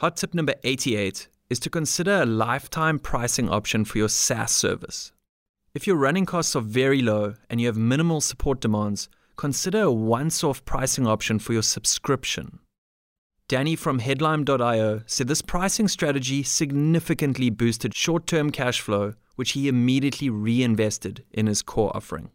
Hot tip number 88 is to consider a lifetime pricing option for your SaaS service. If your running costs are very low and you have minimal support demands, consider a once off pricing option for your subscription. Danny from Headlime.io said this pricing strategy significantly boosted short term cash flow, which he immediately reinvested in his core offering.